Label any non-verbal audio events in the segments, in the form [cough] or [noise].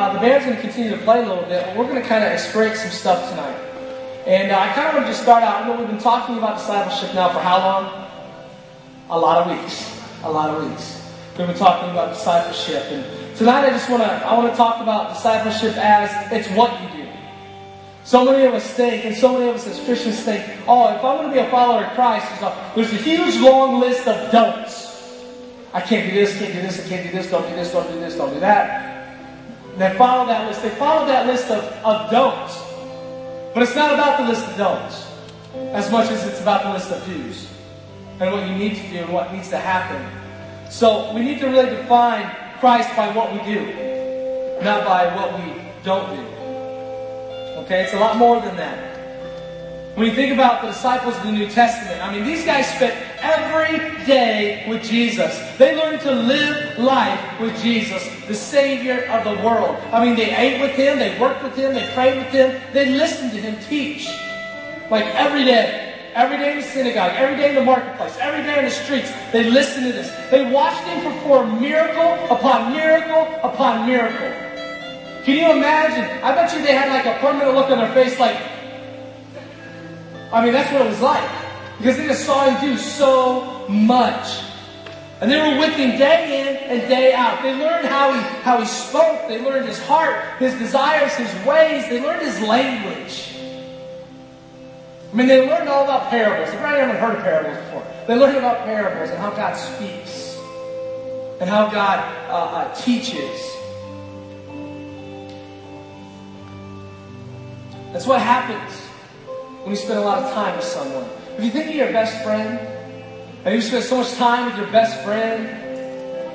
uh, the band's going to continue to play a little bit, but we're going to kind of experience some stuff tonight. And uh, I kind of want to just start out. You know, we've been talking about discipleship now for how long? A lot of weeks. A lot of weeks. We've been talking about discipleship, and tonight I just want to I want to talk about discipleship as it's what you do. So many of us think, and so many of us as Christians think, oh, if I'm going to be a follower of Christ, there's a huge long list of don'ts. I can't do this, can't do this, I can't do this, don't do this, don't do this, don't do that. They follow that list. They follow that list of, of don'ts. But it's not about the list of don'ts as much as it's about the list of do's and what you need to do and what needs to happen. So we need to really define Christ by what we do, not by what we don't do. Okay, it's a lot more than that. When you think about the disciples of the New Testament, I mean, these guys spent every day with Jesus. They learned to live life with Jesus, the Savior of the world. I mean, they ate with Him, they worked with Him, they prayed with Him, they listened to Him teach. Like every day. Every day in the synagogue, every day in the marketplace, every day in the streets, they listened to this. They watched him perform miracle upon miracle upon miracle. Can you imagine? I bet you they had like a permanent look on their face like, I mean, that's what it was like. Because they just saw him do so much. And they were with him day in and day out. They learned how he, how he spoke. They learned his heart, his desires, his ways. They learned his language. I mean, they learned all about parables. I haven't heard of parables before, they learned about parables and how God speaks and how God uh, uh, teaches. That's what happens when you spend a lot of time with someone. If you think of your best friend, and you spend so much time with your best friend,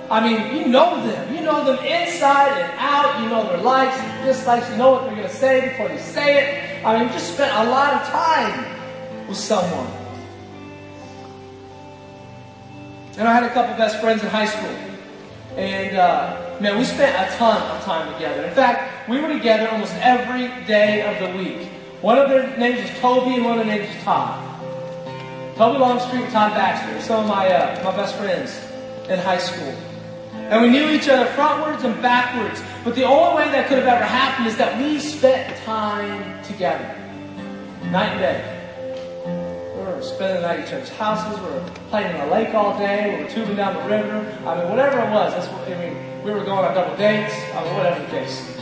I mean, you know them. You know them inside and out. You know their likes and dislikes. You know what they're going to say before they say it. I mean, you just spent a lot of time with someone. And I had a couple best friends in high school. And, uh, man, we spent a ton of time together. In fact, we were together almost every day of the week. One of their names was Toby and one of their names was Todd. Toby Longstreet and Todd Baxter. Some of my, uh, my best friends in high school. And we knew each other frontwards and backwards. But the only way that could have ever happened is that we spent time together. Night and day. We were spending the night at each other's houses. We were playing in the lake all day. We were tubing down the river. I mean, whatever it was. That's what, I mean, we were going on double dates. I mean, whatever the case.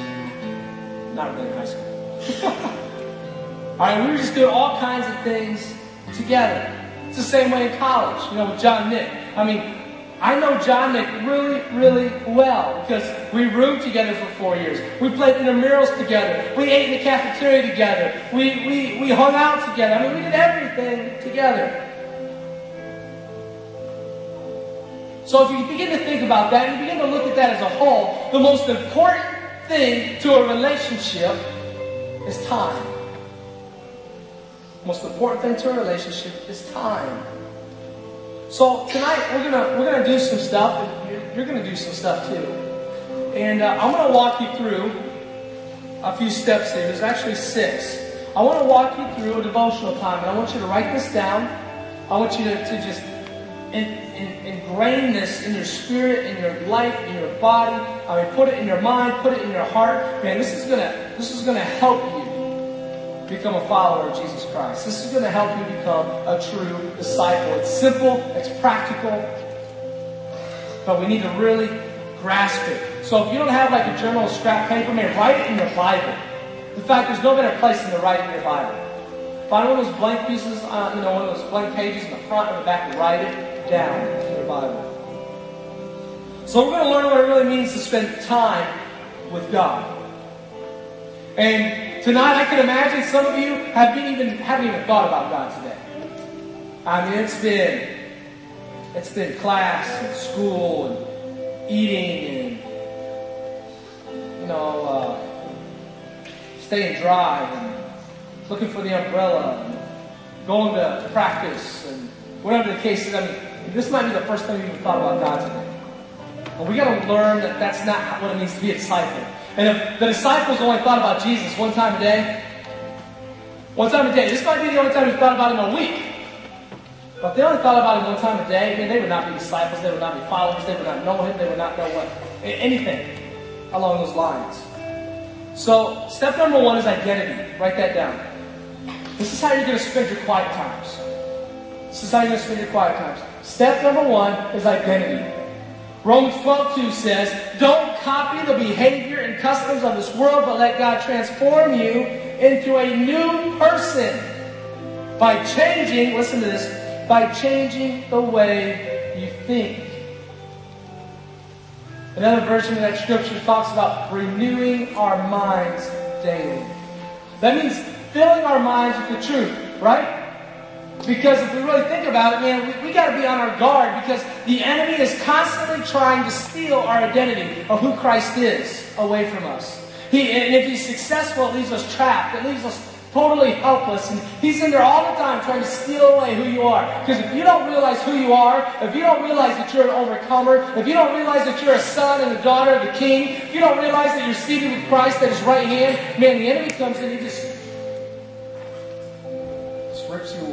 Not really in high school. [laughs] right, we were just doing all kinds of things together. It's the same way in college, you know, with John Nick. I mean, I know John Nick really, really well because we roomed together for four years. We played intramurals together. We ate in the cafeteria together. We, we, we hung out together. I mean, we did everything together. So if you begin to think about that and you begin to look at that as a whole, the most important thing to a relationship is time. Most important thing to a relationship is time. So tonight we're gonna we're gonna do some stuff, you're, you're gonna do some stuff too. And uh, I'm gonna walk you through a few steps here. There's actually six. I want to walk you through a devotional time, and I want you to write this down. I want you to, to just in, in, ingrain this in your spirit, in your life, in your body. I mean, put it in your mind, put it in your heart. Man, this is gonna this is gonna help you become a follower of Jesus Christ. This is going to help you become a true disciple. It's simple, it's practical, but we need to really grasp it. So if you don't have like a journal or scrap paper, man, write it in your Bible. In fact, there's no better place than to write it in your Bible. Find one of those blank pieces, uh, you know, one of those blank pages in the front and the back, and write it down in your Bible. So we're going to learn what it really means to spend time with God. And tonight, I can imagine some of you have been even haven't even thought about God today. I mean, it's been it's been class and school and eating and you know uh, staying dry and looking for the umbrella and going to practice and whatever the case is. I mean, this might be the first time you've even thought about God today. But we got to learn that that's not what it means to be a disciple. And if the disciples only thought about Jesus one time a day, one time a day, this might be the only time you thought about him a week. But if they only thought about him one time a day, man, they would not be disciples, they would not be followers, they would not know him, they would not know what anything along those lines. So, step number one is identity. Write that down. This is how you're going to spend your quiet times. This is how you're going to spend your quiet times. Step number one is identity. Romans 12, 2 says, Don't copy the behavior and customs of this world, but let God transform you into a new person by changing, listen to this, by changing the way you think. Another version of that scripture talks about renewing our minds daily. That means filling our minds with the truth, right? Because if we really think about it, man, we, we got to be on our guard because the enemy is constantly trying to steal our identity of who Christ is away from us. He, and if he's successful, it leaves us trapped. It leaves us totally helpless. And he's in there all the time trying to steal away who you are. Because if you don't realize who you are, if you don't realize that you're an overcomer, if you don't realize that you're a son and a daughter of the king, if you don't realize that you're seated with Christ at his right hand, man, the enemy comes in and he just, just rips you away.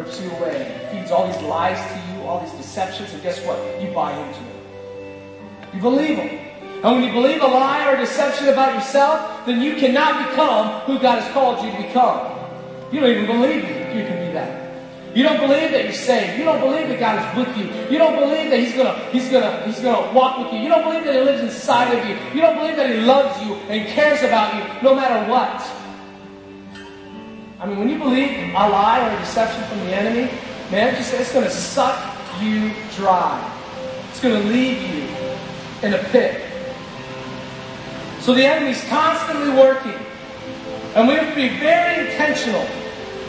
Rips you away. Feeds all these lies to you, all these deceptions, and guess what? You buy into it. You believe them. And when you believe a lie or a deception about yourself, then you cannot become who God has called you to become. You don't even believe you can be that. You don't believe that you're saved. You don't believe that God is with you. You don't believe that He's gonna, He's gonna, He's gonna walk with you. You don't believe that He lives inside of you. You don't believe that He loves you and cares about you no matter what. I mean, when you believe a lie or a deception from the enemy, man, just, it's gonna suck you dry. It's gonna leave you in a pit. So the enemy's constantly working. And we have to be very intentional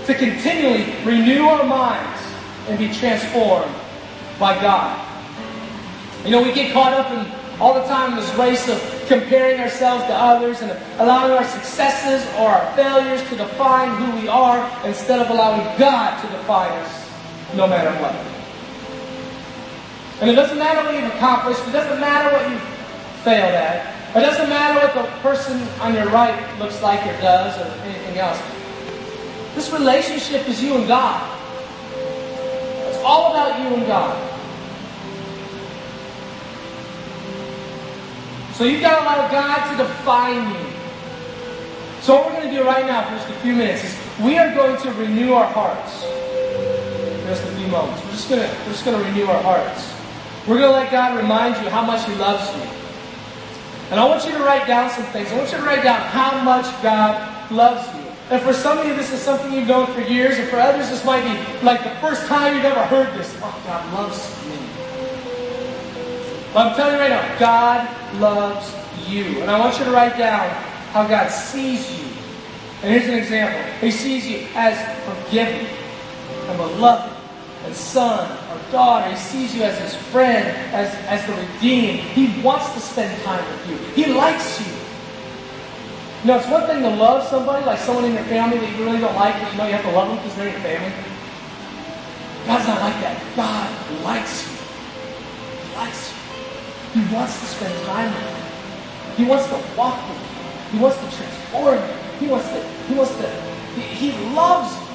to continually renew our minds and be transformed by God. You know, we get caught up in all the time in this race of comparing ourselves to others and allowing our successes or our failures to define who we are instead of allowing God to define us no matter what. And it doesn't matter what you've accomplished, it doesn't matter what you've failed at. It doesn't matter what the person on your right looks like or does or anything else. This relationship is you and God. It's all about you and God. So you've got to allow God to define you. So what we're going to do right now for just a few minutes is we are going to renew our hearts. Just a few moments. We're just going to, we're just going to renew our hearts. We're going to let God remind you how much He loves you. And I want you to write down some things. I want you to write down how much God loves you. And for some of you, this is something you've known for years, and for others, this might be like the first time you've ever heard this. Oh, God loves me. But I'm telling you right now, God loves you. And I want you to write down how God sees you. And here's an example He sees you as forgiven and beloved and son or daughter. He sees you as his friend, as, as the redeemed. He wants to spend time with you. He likes you. You know, it's one thing to love somebody, like someone in your family that you really don't like, but you know you have to love them because they're your family. God's not like that. God likes you. He likes you. He wants to spend time with you. He wants to walk with you. He wants to transform you. He wants to, he wants to, he, he loves you.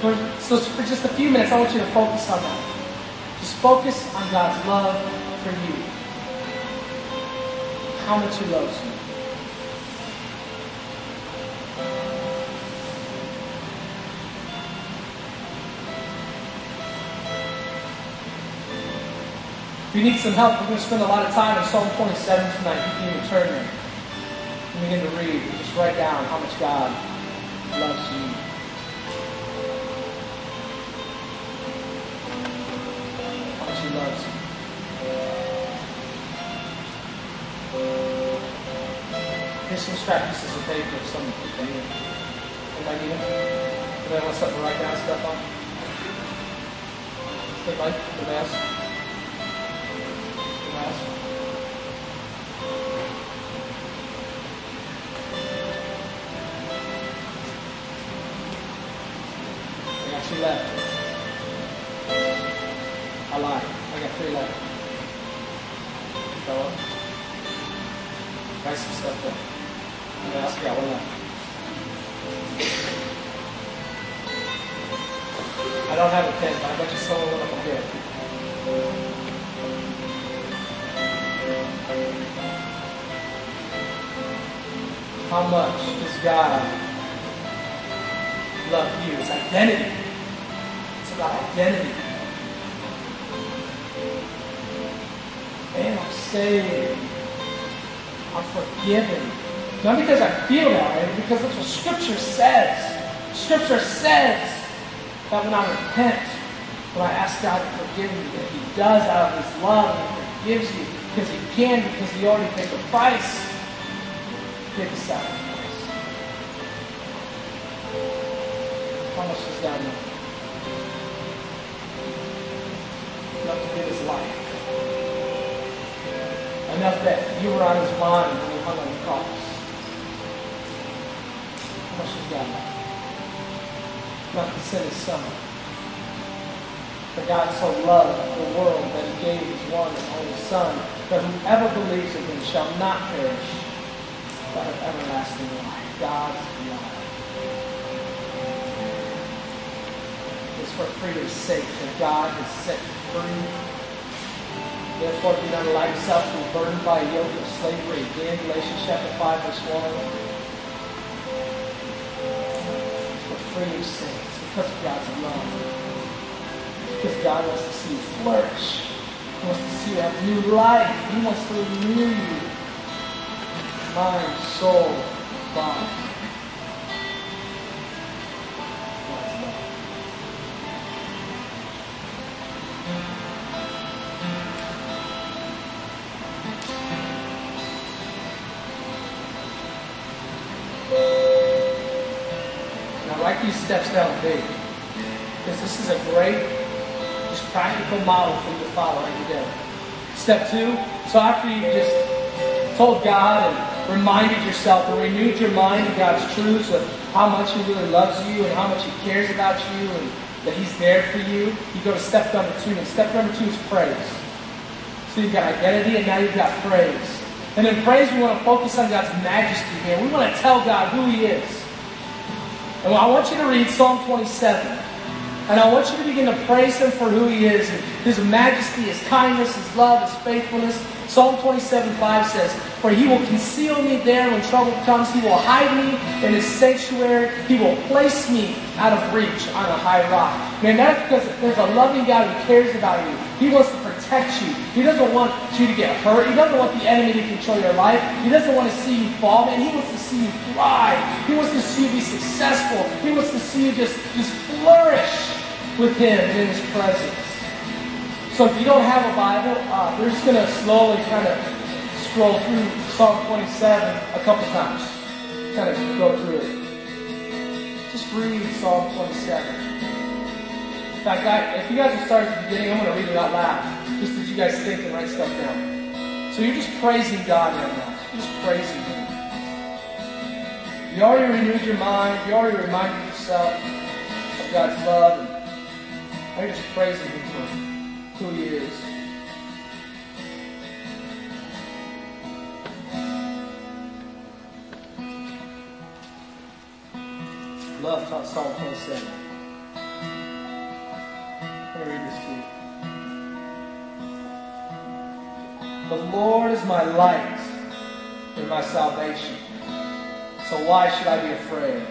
For, so for just a few minutes, I want you to focus on that. Just focus on God's love for you. How much He loves you. If you need some help, we're going to spend a lot of time in Psalm 27 tonight. You can even turn there and begin to read. Just write down how much God loves you. How much He loves you. Here's some scrap pieces of paper, some any. Anybody need them? Anybody want something to write down stuff on? Hey, Mike, the mask. Left. I lied. I got three left. Fella. Write some stuff down. What else got one left? I don't have a pen, but I bet you someone will up here. How much does God love you? It's identity. About identity. I'm saved. I'm forgiven. Not because I feel that way, because that's what Scripture says. Scripture says that when I repent, when I ask God to forgive me, that He does out of His love and forgives you because He can, because He already paid the price. Paid the sacrifice. How much does? Enough to give His life. Enough that you were on His mind when He hung on the cross. How much does God know? Enough to send His Son. For God so loved the world that he gave his one and only Son, that whoever believes in him shall not perish, but have everlasting life. God's love. It's for freedom's sake that God has set you free. Therefore, do not allow yourself to be burdened by a yoke of slavery. Again, Galatians chapter 5, verse 1. For freedom's sake. It's because of God's love. Because God wants to see you flourish. He wants to see you have new life. He wants to renew you. Mind, soul, body. Model for you to follow every day. Step two, so after you just told God and reminded yourself and renewed your mind of God's truths of how much He really loves you and how much He cares about you and that He's there for you, you go to step number two. And step number two is praise. So you've got identity and now you've got praise. And in praise, we want to focus on God's majesty here. We want to tell God who He is. And I want you to read Psalm 27. And I want you to begin to praise Him for who He is, His majesty, His kindness, His love, His faithfulness. Psalm 27, 5 says, For He will conceal me there when trouble comes. He will hide me in His sanctuary. He will place me out of reach on a high rock. Man, that's because there's a loving God who cares about you. He wants to protect you. He doesn't want you to get hurt. He doesn't want the enemy to control your life. He doesn't want to see you fall, man. He wants to see you thrive. He wants to see you be successful. He wants to see you just, just flourish with Him in His presence. So if you don't have a Bible, uh, we're just going to slowly kind of scroll through Psalm 27 a couple times. Kind of go through it. Just read Psalm 27. In fact, I, if you guys will start at the beginning, I'm going to read it out loud, just as you guys think and write stuff down. So you're just praising God right now. You're just praising Him. You already renewed your mind. You already reminded yourself of God's love. You're just praising Him for He is. Love taught Psalm 27. Let me read this to you. The Lord is my light and my salvation. So why should I be afraid?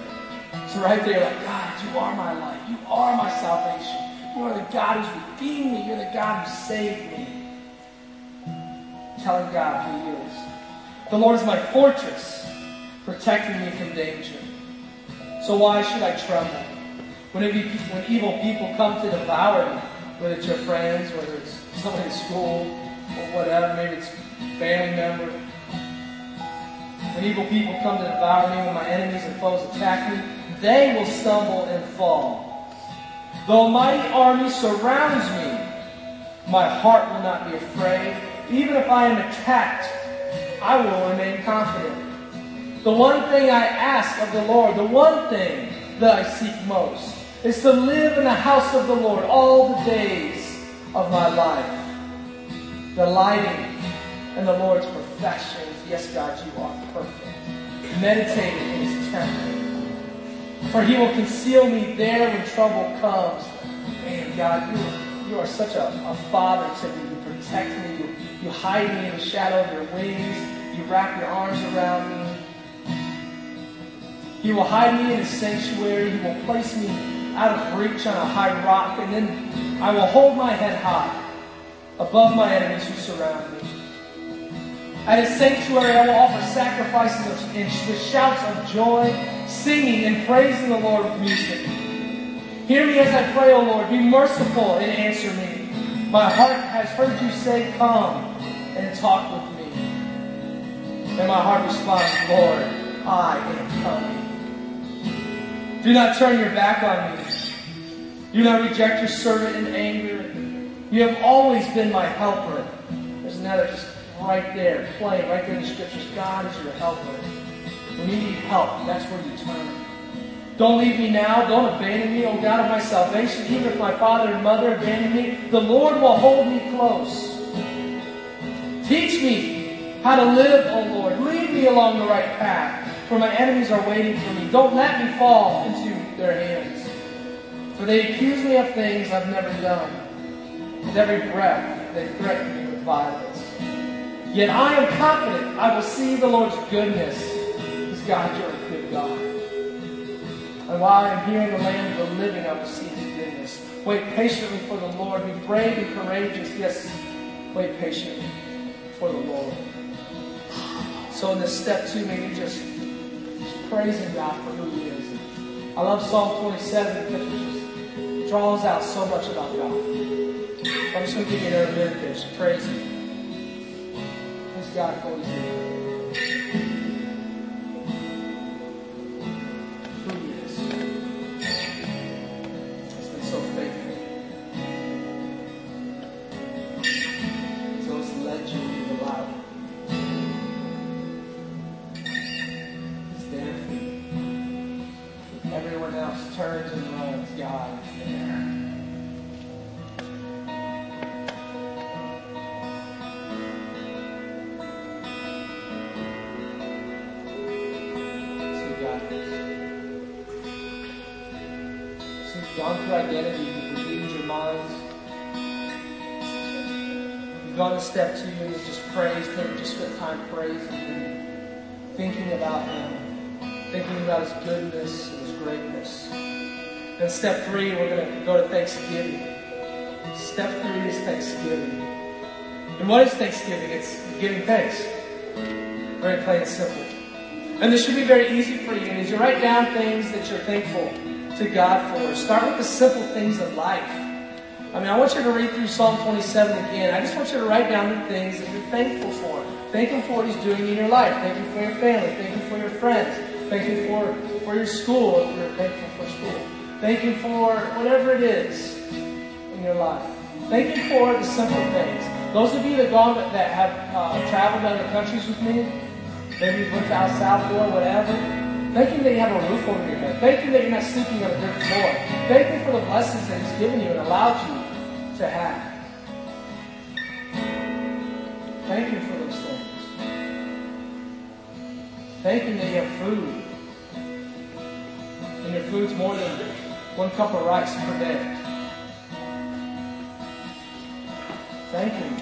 So right there, like, God, you are my light. You are my salvation. You are the God who's redeemed me. You're the God who saved me. Telling God who He is. The Lord is my fortress, protecting me from danger. So why should I tremble? When, when evil people come to devour me, whether it's your friends, whether it's someone in school, or whatever, maybe it's family member. When evil people come to devour me, when my enemies and foes attack me, they will stumble and fall. Though a mighty army surrounds me, my heart will not be afraid. Even if I am attacked, I will remain confident. The one thing I ask of the Lord, the one thing that I seek most, is to live in the house of the Lord all the days of my life, delighting in the Lord's perfections. Yes, God, you are perfect. Meditating in His temple. For He will conceal me there when trouble comes. Man, God, you are, you are such a, a father to me. You protect me. You, you hide me in the shadow of your wings. You wrap your arms around me. He will hide me in his sanctuary. He will place me out of reach on a high rock, and then I will hold my head high above my enemies who surround me. At his sanctuary, I will offer sacrifices and with shouts of joy, singing and praising the Lord with music. Hear me as I pray, O Lord. Be merciful and answer me. My heart has heard you say, Come and talk with me. And my heart responds, Lord, I am coming. Do not turn your back on me. Do not reject your servant in anger. You have always been my helper. There's another just right there, playing right there in the scriptures. God is your helper. When you need help, that's where you turn. Don't leave me now. Don't abandon me, O God of my salvation. Even if my father and mother abandon me, the Lord will hold me close. Teach me how to live, O Lord. Lead me along the right path, for my enemies are waiting for me. Don't let me fall into their hands. For they accuse me of things I've never done. With every breath, they threaten me with violence. Yet I am confident I will see the Lord's goodness. Because God, you're a good God. And while I am here in the land of the living, I will see his goodness. Wait patiently for the Lord. Be brave and courageous. Yes, wait patiently for the Lord. So in this step two, maybe just, just praising God for who he is. I love Psalm 27 because it just draws out so much about God. I'm just going to give you another minute there. Just praise him. God for His thinking about His goodness and His greatness. Then step three, we're going to go to Thanksgiving. Step three is Thanksgiving. And what is Thanksgiving? It's giving thanks. Very plain and simple. And this should be very easy for you. As you write down things that you're thankful to God for. Start with the simple things of life. I mean, I want you to read through Psalm 27 again. I just want you to write down the things that you're thankful for. Thank Him for what He's doing in your life. Thank you for your family. Thank you for your friends. Thank you for, for your school if you're thankful for school. Thank you for whatever it is in your life. Thank you for the simple things. Those of you that gone that have uh, traveled other countries with me, maybe you've went out south or whatever, Thank Him that you have a roof over your head. Thank Him that you're not sleeping on a dirt floor. Thank Him for the blessings that He's given you and allowed you to have. Thank Him for those things. Thank Him that you have food. And your food's more than one cup of rice per day. Thank Him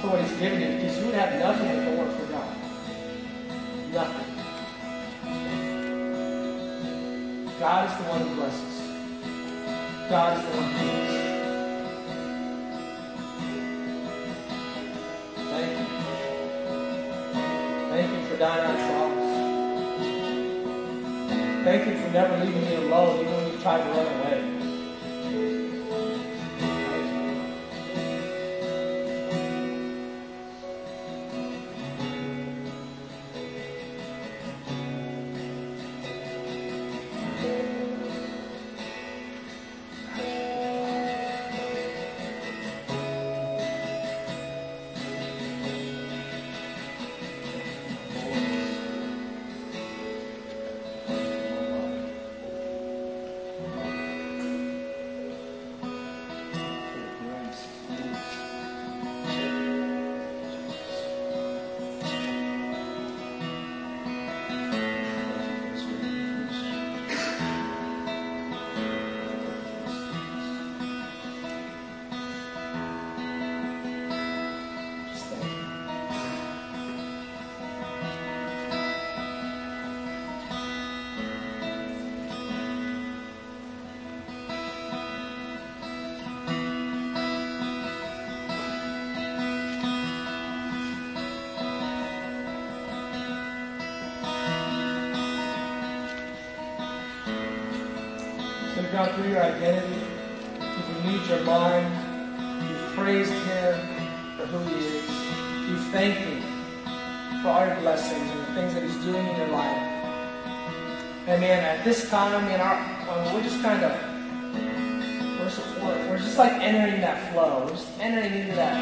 for what He's given you because you would have nothing if it weren't for God. Nothing. God is the one who blesses. God is the one who heals. Thank you. Thank you for dying. Thank you for never leaving me alone even when you tried to run away. Gone through your identity. You've renewed your mind. You've praised Him for who He is. You've thanked Him for all your blessings and the things that He's doing in your life. And man, at this time, man, our, we're just kind of, we're just, we're, we're just like entering that flow. We're just entering into that,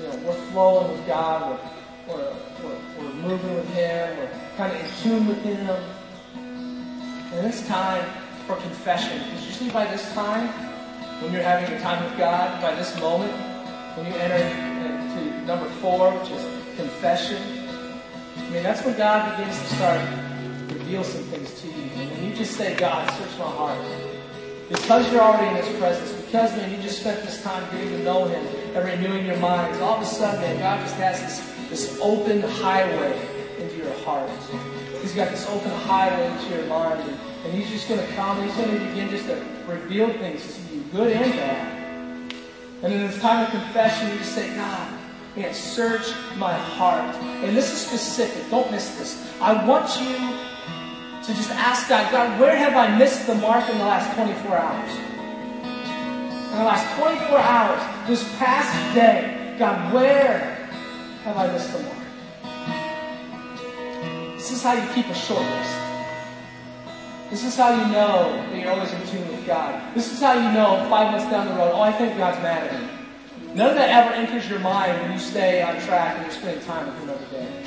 you know, we're flowing with God. We're, we're, we're, we're moving with Him. We're kind of in tune with Him. And this time for confession. Because usually by this time, when you're having your time with God, by this moment, when you enter into number four, which is confession, I mean, that's when God begins to start reveal some things to you. And when you just say, God, search my heart. Because you're already in His presence, because, man, you just spent this time getting to know Him and renewing your minds, all of a sudden, man, God just has this, this open highway into your heart. He's got this open highway into your mind. And, and He's just going to come. He's going to begin just to reveal things to you, good and bad. And in this time of confession, you just say, God, man, search my heart. And this is specific. Don't miss this. I want you to just ask God, God, where have I missed the mark in the last 24 hours? In the last 24 hours, this past day, God, where have I missed the mark? This is how you keep a short list. This is how you know that you're always in tune with God. This is how you know five months down the road, oh, I think God's mad at me. None of that ever enters your mind when you stay on track and you're spending time with Him every day.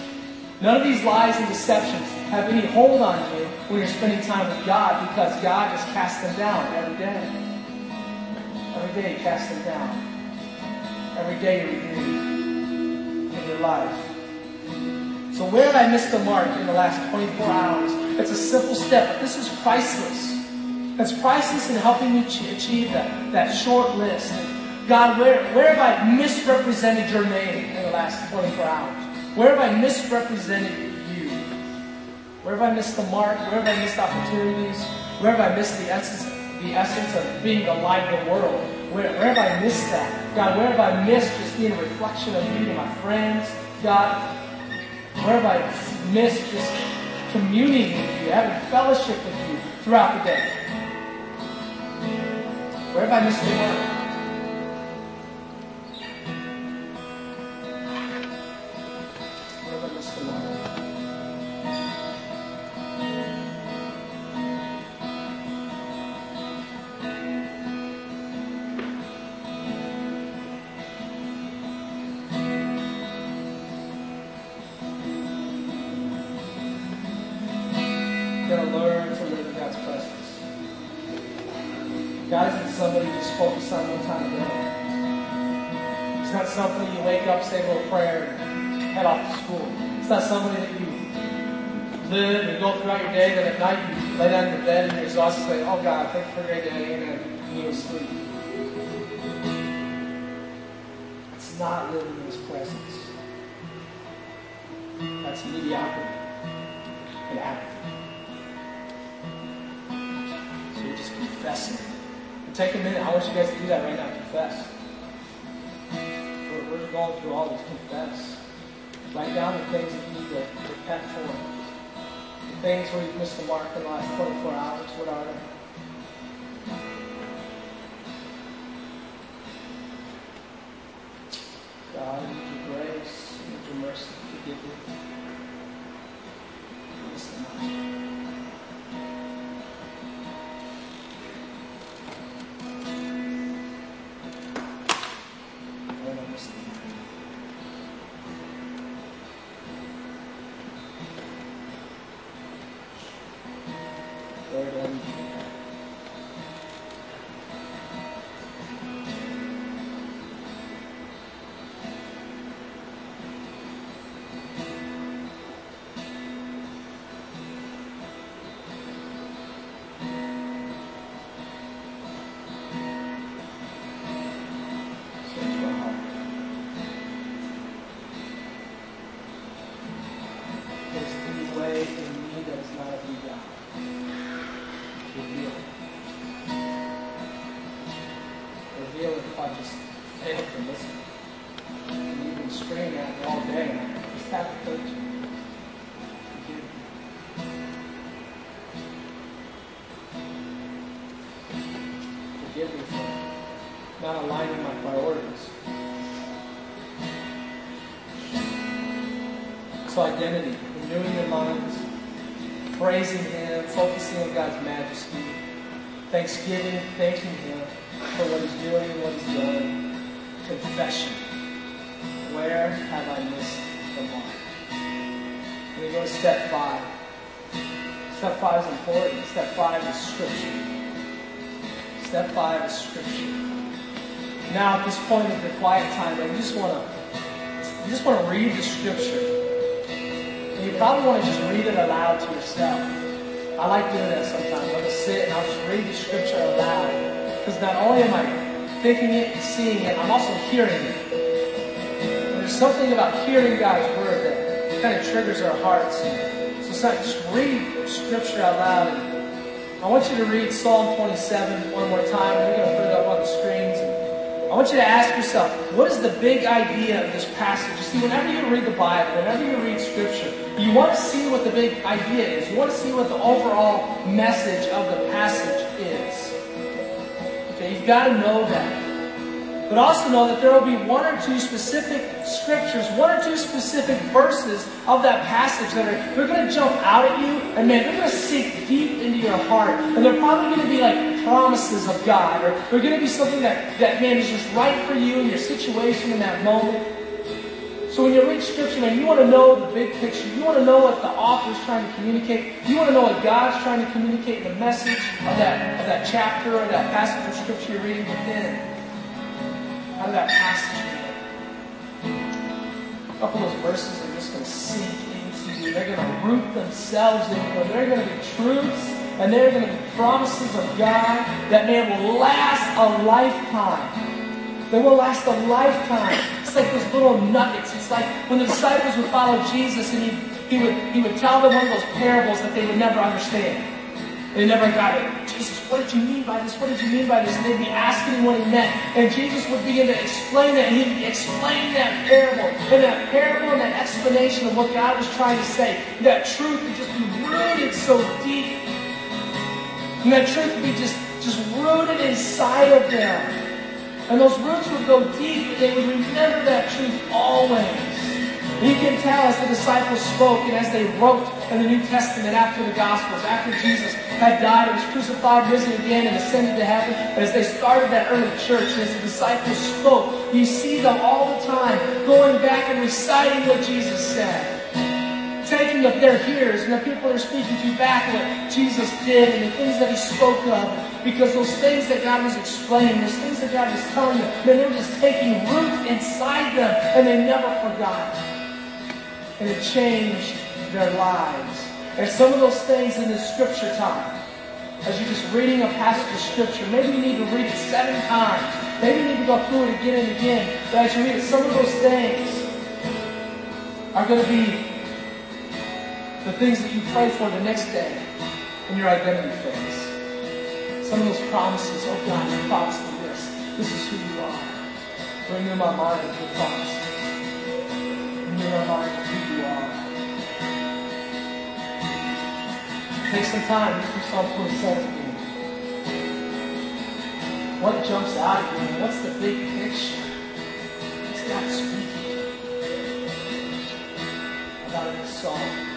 None of these lies and deceptions have any hold on you when you're spending time with God because God just casts them down every day. Every day He casts them down. Every day you renew in your life. So where have I missed the mark in the last 24 hours? It's a simple step, this is priceless. It's priceless in helping you achieve that, that short list. God, where, where have I misrepresented your name in the last 24 hours? Where have I misrepresented you? Where have I missed the mark? Where have I missed opportunities? Where have I missed the essence, the essence of being the light of the world? Where, where have I missed that? God, where have I missed just being a reflection of you to my friends? God, where have I missed just communing with you, having fellowship with you throughout the day? Where have I missed the mark? And go throughout your day, then at night you lay down in your bed and you're exhausted, and say, Oh God, thank you for a great day, amen. And you go to sleep. It's not living in His presence. That's mediocrity and apathy. So you're just confessing. And take a minute. I want you guys to do that right now. Confess. We're, we're going through all this. Confess. Write down the things that you need to repent for. Things where you've missed the mark in the last 24 hours. What are they? God, your grace, your mercy, forgive me. Missed Reveal. Reveal if I just fail to listen. And you've been straying at it all day. Just have to coach you. Forgive me for not aligning my priorities. So identity, renewing your minds, praising Him focusing on God's majesty, thanksgiving, thanking Him for what He's doing and what He's done, confession. Where have I missed the mark? We go to step five. Step five is important. Step five is Scripture. Step five is Scripture. Now, at this point of your quiet time, you just want to you just want to read the Scripture. And you probably want to just read it aloud to yourself. I like doing that sometimes. I'll just sit and I'll just read the Scripture aloud. Because not only am I thinking it and seeing it, I'm also hearing it. And there's something about hearing God's Word that kind of triggers our hearts. So just read Scripture out loud. I want you to read Psalm 27 one more time. We're going to put it up on the screens. I want you to ask yourself, what is the big idea of this passage? You see, whenever you read the Bible, whenever you read Scripture, you want to see what the big idea is. You want to see what the overall message of the passage is. Okay, you've got to know that. But also know that there will be one or two specific scriptures, one or two specific verses of that passage that are they're going to jump out at you, and man, they're going to sink deep into your heart. And they're probably going to be like promises of God, or they're going to be something that, that man is just right for you in your situation in that moment. So when you read scripture, man, you want to know the big picture. You want to know what the author is trying to communicate. You want to know what God's trying to communicate in the message of that, of that chapter or that passage of scripture you're reading within out of that passage. A couple of those verses are just going to sink into you. They're going to root themselves in you. They're going to be truths and they're going to be promises of God that man will last a lifetime. They will last a lifetime. It's like those little nuggets. It's like when the disciples would follow Jesus and he, he would he would tell them one of those parables that they would never understand. They never got it. Jesus, what did you mean by this? What did you mean by this? And they'd be asking what he meant. And Jesus would begin to explain that. And he'd explain that parable. And that parable and that explanation of what God was trying to say. That truth would just be rooted so deep. And that truth would be just, just rooted inside of them. And those roots would go deep they would remember that truth always. You can tell as the disciples spoke and as they wrote in the New Testament after the Gospels, after Jesus had died and was crucified, risen again, and ascended to heaven, and as they started that early church, and as the disciples spoke, you see them all the time going back and reciting what Jesus said. Up their hearers and the people they're speaking to back what Jesus did and the things that he spoke of. Because those things that God was explaining, those things that God was telling them, man, they were just taking root inside them and they never forgot and it changed their lives. And some of those things in this scripture time, as you're just reading a passage of scripture, maybe you need to read it seven times. Maybe you need to go through it again and again. But as you read it, some of those things are going to be the things that you pray for the next day in your identity phase. Some of those promises, oh God, you promised me this. This is who you are. Bring in my mind your promises. Bring in my mind who you are. Take some time, read through Psalm 27 again. What jumps out at you? What's the big picture? What's God speaking about this song?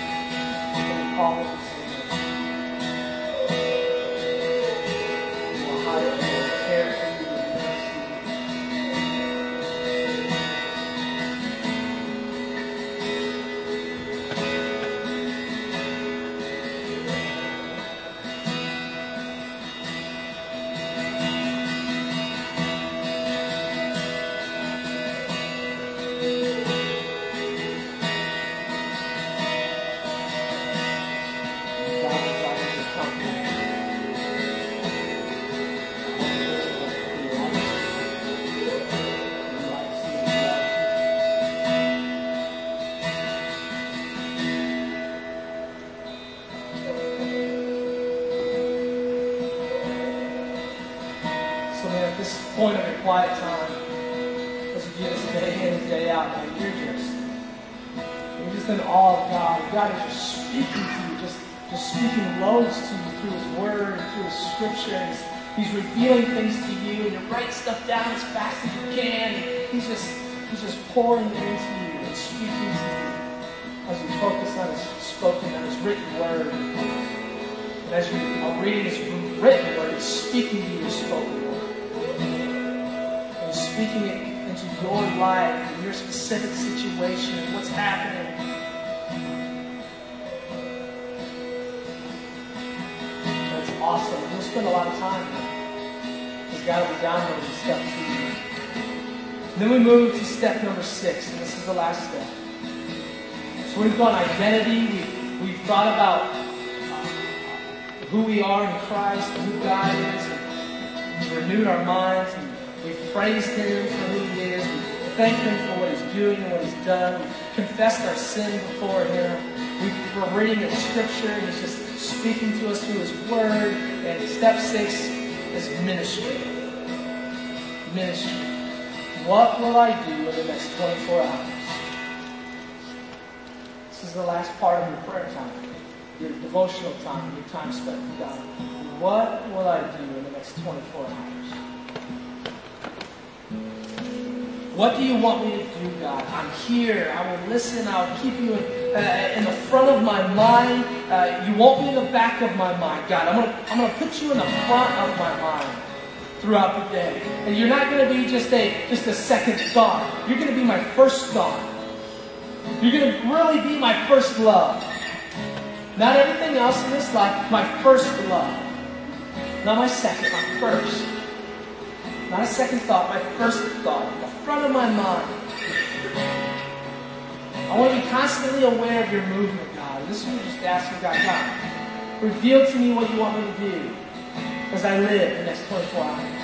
pouring into you and speaking to you as you focus on His spoken, on His written Word. And as you are reading His written Word, He's speaking to you His spoken Word. And He's speaking it into your life and your specific situation and what's happening. That's awesome. We'll spend a lot of time there. Because God will be downloading stuff to. Then we move to step number six, and this is the last step. So we've gone identity, we've, we've thought about uh, who we are in Christ who God is, and we've renewed our minds, and we've praised Him for who He is, we've thanked Him for what He's doing and what He's done, we've confessed our sin before Him, we've, we're reading the Scripture, and He's just speaking to us through His Word, and step six is ministry. Ministry. What will I do in the next 24 hours? This is the last part of your prayer time, your devotional time, your time spent with God. What will I do in the next 24 hours? What do you want me to do, God? I'm here. I will listen. I'll keep you in, uh, in the front of my mind. Uh, you won't be in the back of my mind, God. I'm going to I'm gonna put you in the front of my mind throughout the day. And you're not going to be just a just a second thought. You're going to be my first thought. You're going to really be my first love. Not everything else in this life, my first love. Not my second, my first. Not a second thought, my first thought, the front of my mind. I want to be constantly aware of your movement, God. This is what you're just asking God, God, reveal to me what you want me to do as I live the next 24 hours.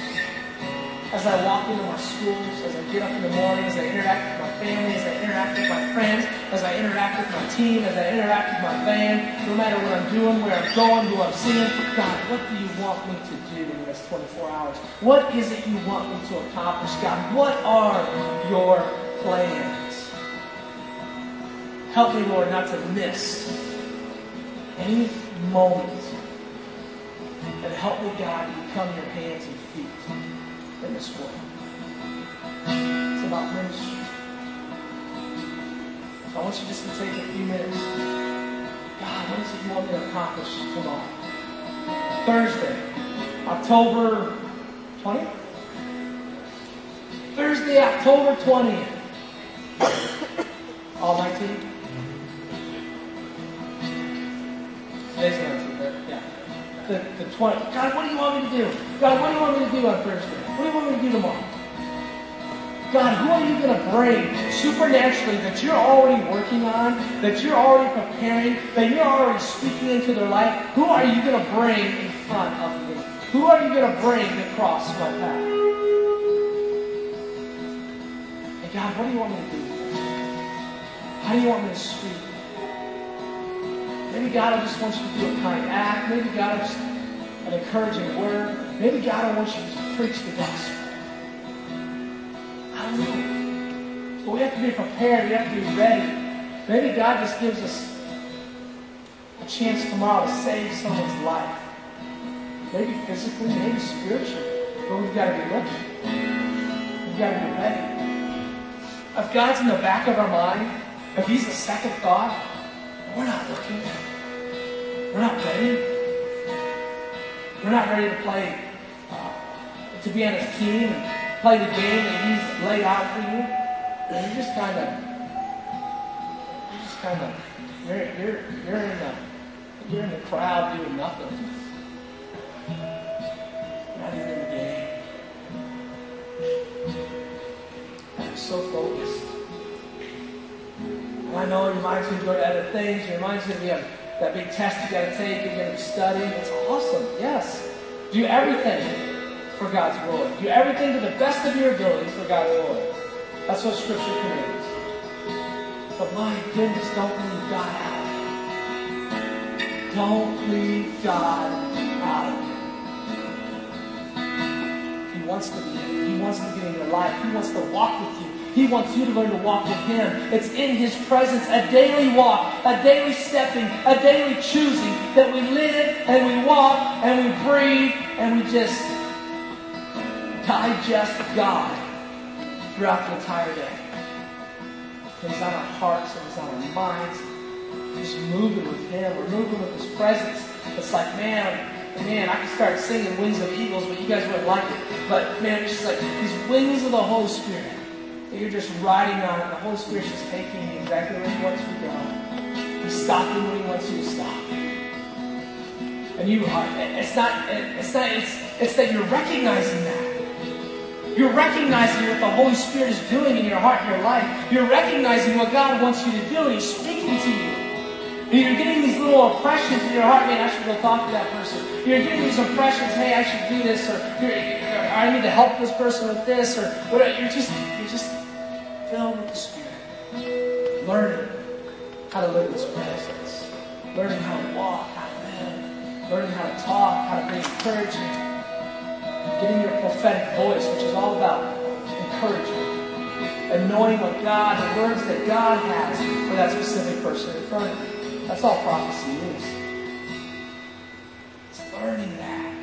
As I walk into my schools, as I get up in the morning, as I interact with my family, as I interact with my friends, as I interact with my team, as I interact with my band, no matter what I'm doing, where I'm going, who I'm seeing, God, what do you want me to do in the next 24 hours? What is it you want me to accomplish, God? What are your plans? Help me, Lord, not to miss any moment and help me, God, to become your hands and feet in this world. It's about ministry. So I want you just to take a few minutes. God, what is it you want me to accomplish tomorrow? Thursday, October 20th? Thursday, October 20th. [coughs] All 19? Today's 19th, right? Yeah the, the 20. God, what do you want me to do? God, what do you want me to do on Thursday? What do you want me to do tomorrow? God, who are you going to bring supernaturally that you're already working on, that you're already preparing, that you're already speaking into their life? Who are you going to bring in front of me? Who are you going to bring across my path? And God, what do you want me to do? How do you want me to speak? Maybe God, just want you to do a kind act. Maybe God, just an encouraging word. Maybe God, I want you to preach the gospel. I don't know. But we have to be prepared. We have to be ready. Maybe God just gives us a chance tomorrow to save someone's life. Maybe physically, maybe spiritually. But we've got to be ready. We've got to be ready. If God's in the back of our mind, if He's the second thought, we're not looking. We're not ready. We're not ready to play, uh, to be on His team and play the game that He's laid out for you. And you're just kind of, you're just kind of, you're, you're, you're in the, you're in the crowd doing nothing. Not even in the game. I'm so focused. And I know your mind's going to go to other things. Your mind's going to be on that big test you got to take. You're going to be studying. It's awesome. Yes. Do everything for God's glory. Do everything to the best of your abilities for God's glory. That's what Scripture commands. But my goodness, don't leave God out. Don't leave God out. He wants to be He wants to be in your life. He wants to walk with you. He wants you to learn to walk with Him. It's in His presence, a daily walk, a daily stepping, a daily choosing that we live and we walk and we breathe and we just digest God throughout the entire day. He's on our hearts and He's on our minds. Just moving with Him. We're moving with His presence. It's like, man, man, I could start singing Wings of Eagles, but you guys wouldn't like it. But man, it's just like these wings of the Holy Spirit that you're just riding on, and the Holy Spirit's just taking you exactly where He wants you to go. He's stopping when He wants you to stop. And you are, it's not, it's not, it's, it's that you're recognizing that. You're recognizing what the Holy Spirit is doing in your heart and your life. You're recognizing what God wants you to do, and He's speaking to you. And you're getting these little impressions in your heart, man, I should go talk to that person. You're getting these impressions, hey, I should do this, or, or I need to help this person with this, or whatever. You're just, you're just filled with the Spirit. Learning how to live in His presence. Learning how to walk, how to live. Learning how to talk, how to be encouraging, Getting your prophetic voice, which is all about encouragement. anointing what God, the words that God has for that specific person in front of you. That's all prophecy is. It's learning that.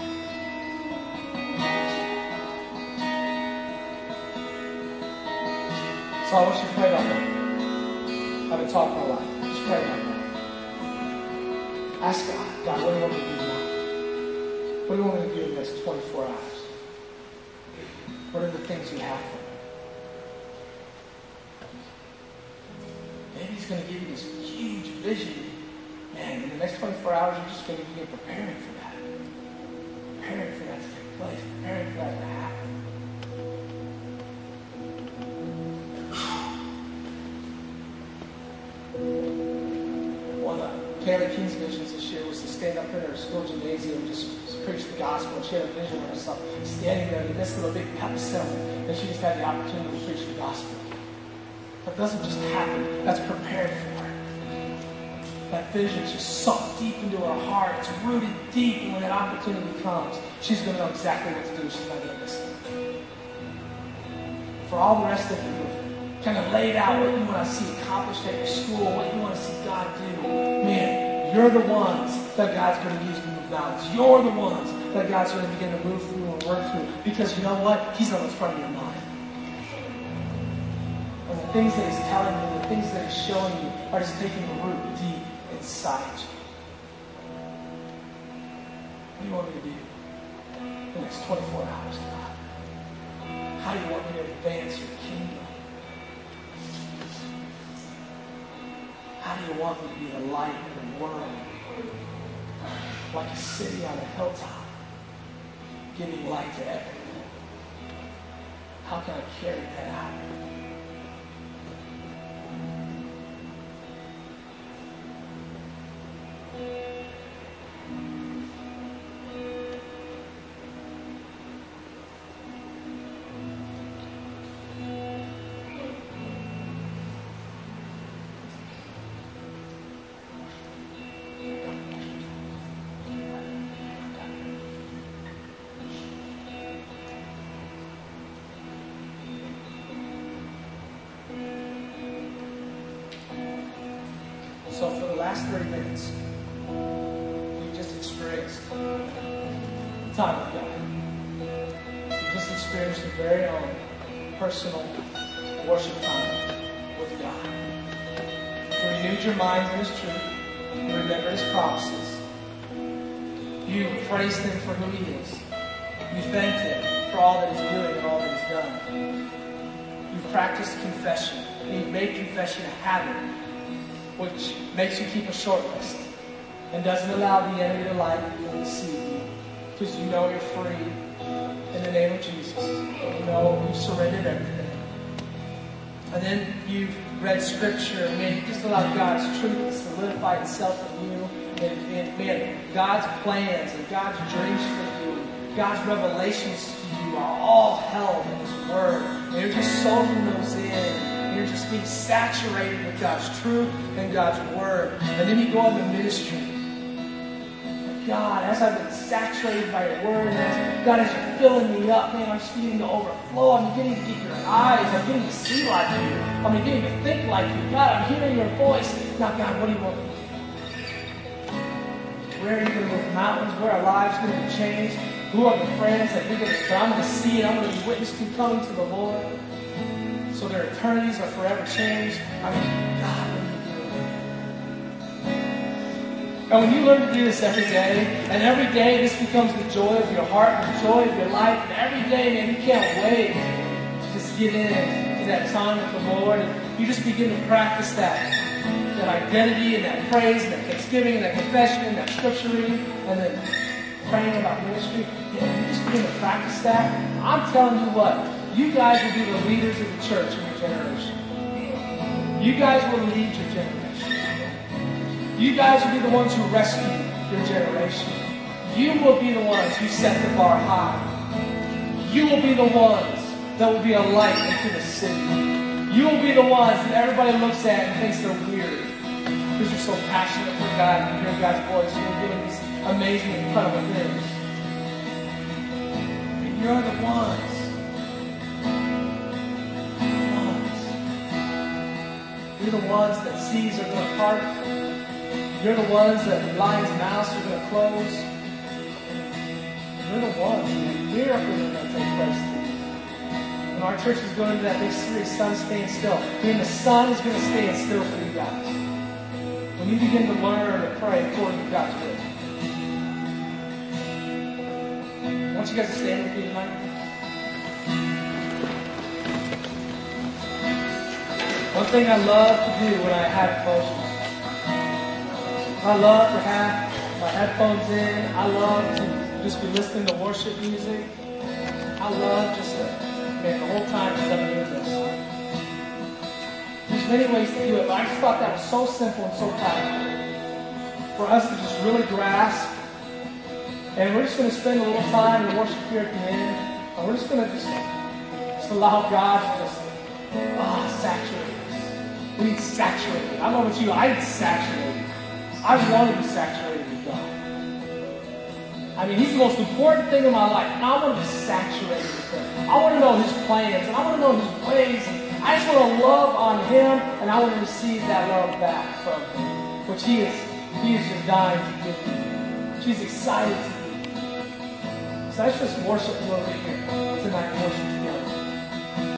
So I want you to pray about that. I've been talking a lot. Pray about that. Ask God, God, what do you want me to do now? What do you want me to do in the next 24 hours? What are the things you have for me? Maybe He's going to give you this huge vision. Man, in the next 24 hours, you're just going to be preparing for that. Preparing for that to take place. Preparing for that to happen. One of Kaylee King's visions this year was to stand up in her school gymnasium and just, preach the gospel. And she had a vision of herself standing there in the midst of a big pep assembly, and she just had the opportunity to preach the gospel. That doesn't just happen. That's prepared for. That vision's just sunk deep into her heart. It's rooted deep, and when that opportunity comes, she's going to know exactly what to do. She's not going to miss it. For all the rest of you, kind of laid out what you want to see accomplished at your school, what you want to see God do. Man, you're the ones that God's going to use to move mountains. You're the ones that God's going to begin to move through and work through. Because you know what? He's on the front of your mind. And the things that He's telling you, the things that He's showing you, are just taking root deep inside you. What do you want me to do the next 24 hours, God? How do you want me to advance your kingdom? How do you want me to be the light in the world? Uh, like a city on a hilltop, giving light to everyone. How can I carry that out? Last 30 minutes, you just experienced time with God. You just experienced your very own personal worship time with God. You renewed your minds in His truth. You remember His promises. You praised Him for who He is. You thanked Him for all that He's doing and all that He's done. You practiced confession. And you made confession a habit, which makes you keep a short list and doesn't allow the enemy to lie to you and deceive you. Because you know you're free in the name of Jesus. You know you've surrendered everything. And then you've read scripture and man, just allow God's truth to solidify itself in you. And, and man, God's plans and God's dreams for you, God's revelations to you are all held in His Word. And you're just soaking those in. And you're just being saturated with God's truth and God's Word. And then you go on the ministry. God, as I've been saturated by your word, God, as you're filling me up, man, I'm just beginning to overflow. I'm beginning to get your eyes. I'm beginning to see like you. I'm beginning to think like you. God, I'm hearing your voice. Now, God, what do you want me to do? Where are you going to move mountains? Where are lives going to be changed? Who are the friends that you're going to I'm going to see it. I'm going to be witness to coming to the Lord. So their eternities are forever changed. I mean, God, And when you learn to do this every day, and every day this becomes the joy of your heart, the joy of your life, and every day, man, you can't wait to just get in to that time with the Lord. And you just begin to practice that, that identity and that praise and that thanksgiving and that confession and that scripture reading and then praying about ministry. Yeah, you just begin to practice that. I'm telling you what, you guys will be the leaders of the church in your generation. You guys will lead your generation. You guys will be the ones who rescue your generation. You will be the ones who set the bar high. You will be the ones that will be a light into the city. You will be the ones that everybody looks at and thinks they're weird because you're so passionate for God and you hear God's voice and you're doing these amazing, incredible things. And you're the ones. You're the ones that seas are going to part. You're the ones that lion's mouths are going to close. You're the ones. Miracles are going to take place And our church is going into that big series, Sun Stand Still. And the sun is going to stand still for you guys. When you begin to learn and pray according to God's will. I want you guys to stand with me tonight. One thing I love to do when I have devotions I love to have my headphones in. I love to just be listening to worship music. I love just to, man, the whole time just let me this. There's many ways to do it, but I just thought that was so simple and so powerful for us to just really grasp. And we're just going to spend a little time in worship here at the end. And we're just going to just, just allow God to just oh, saturate need saturated. I don't know about you, I need saturated. I want to be saturated with God. I mean, He's the most important thing in my life, and I want to be saturated with Him. I want to know His plans, and I want to know His ways. I just want to love on Him, and I want to receive that love back from Him, which He is, He is just dying to give me. She's excited to me. So let's just worship a little bit here tonight, worship.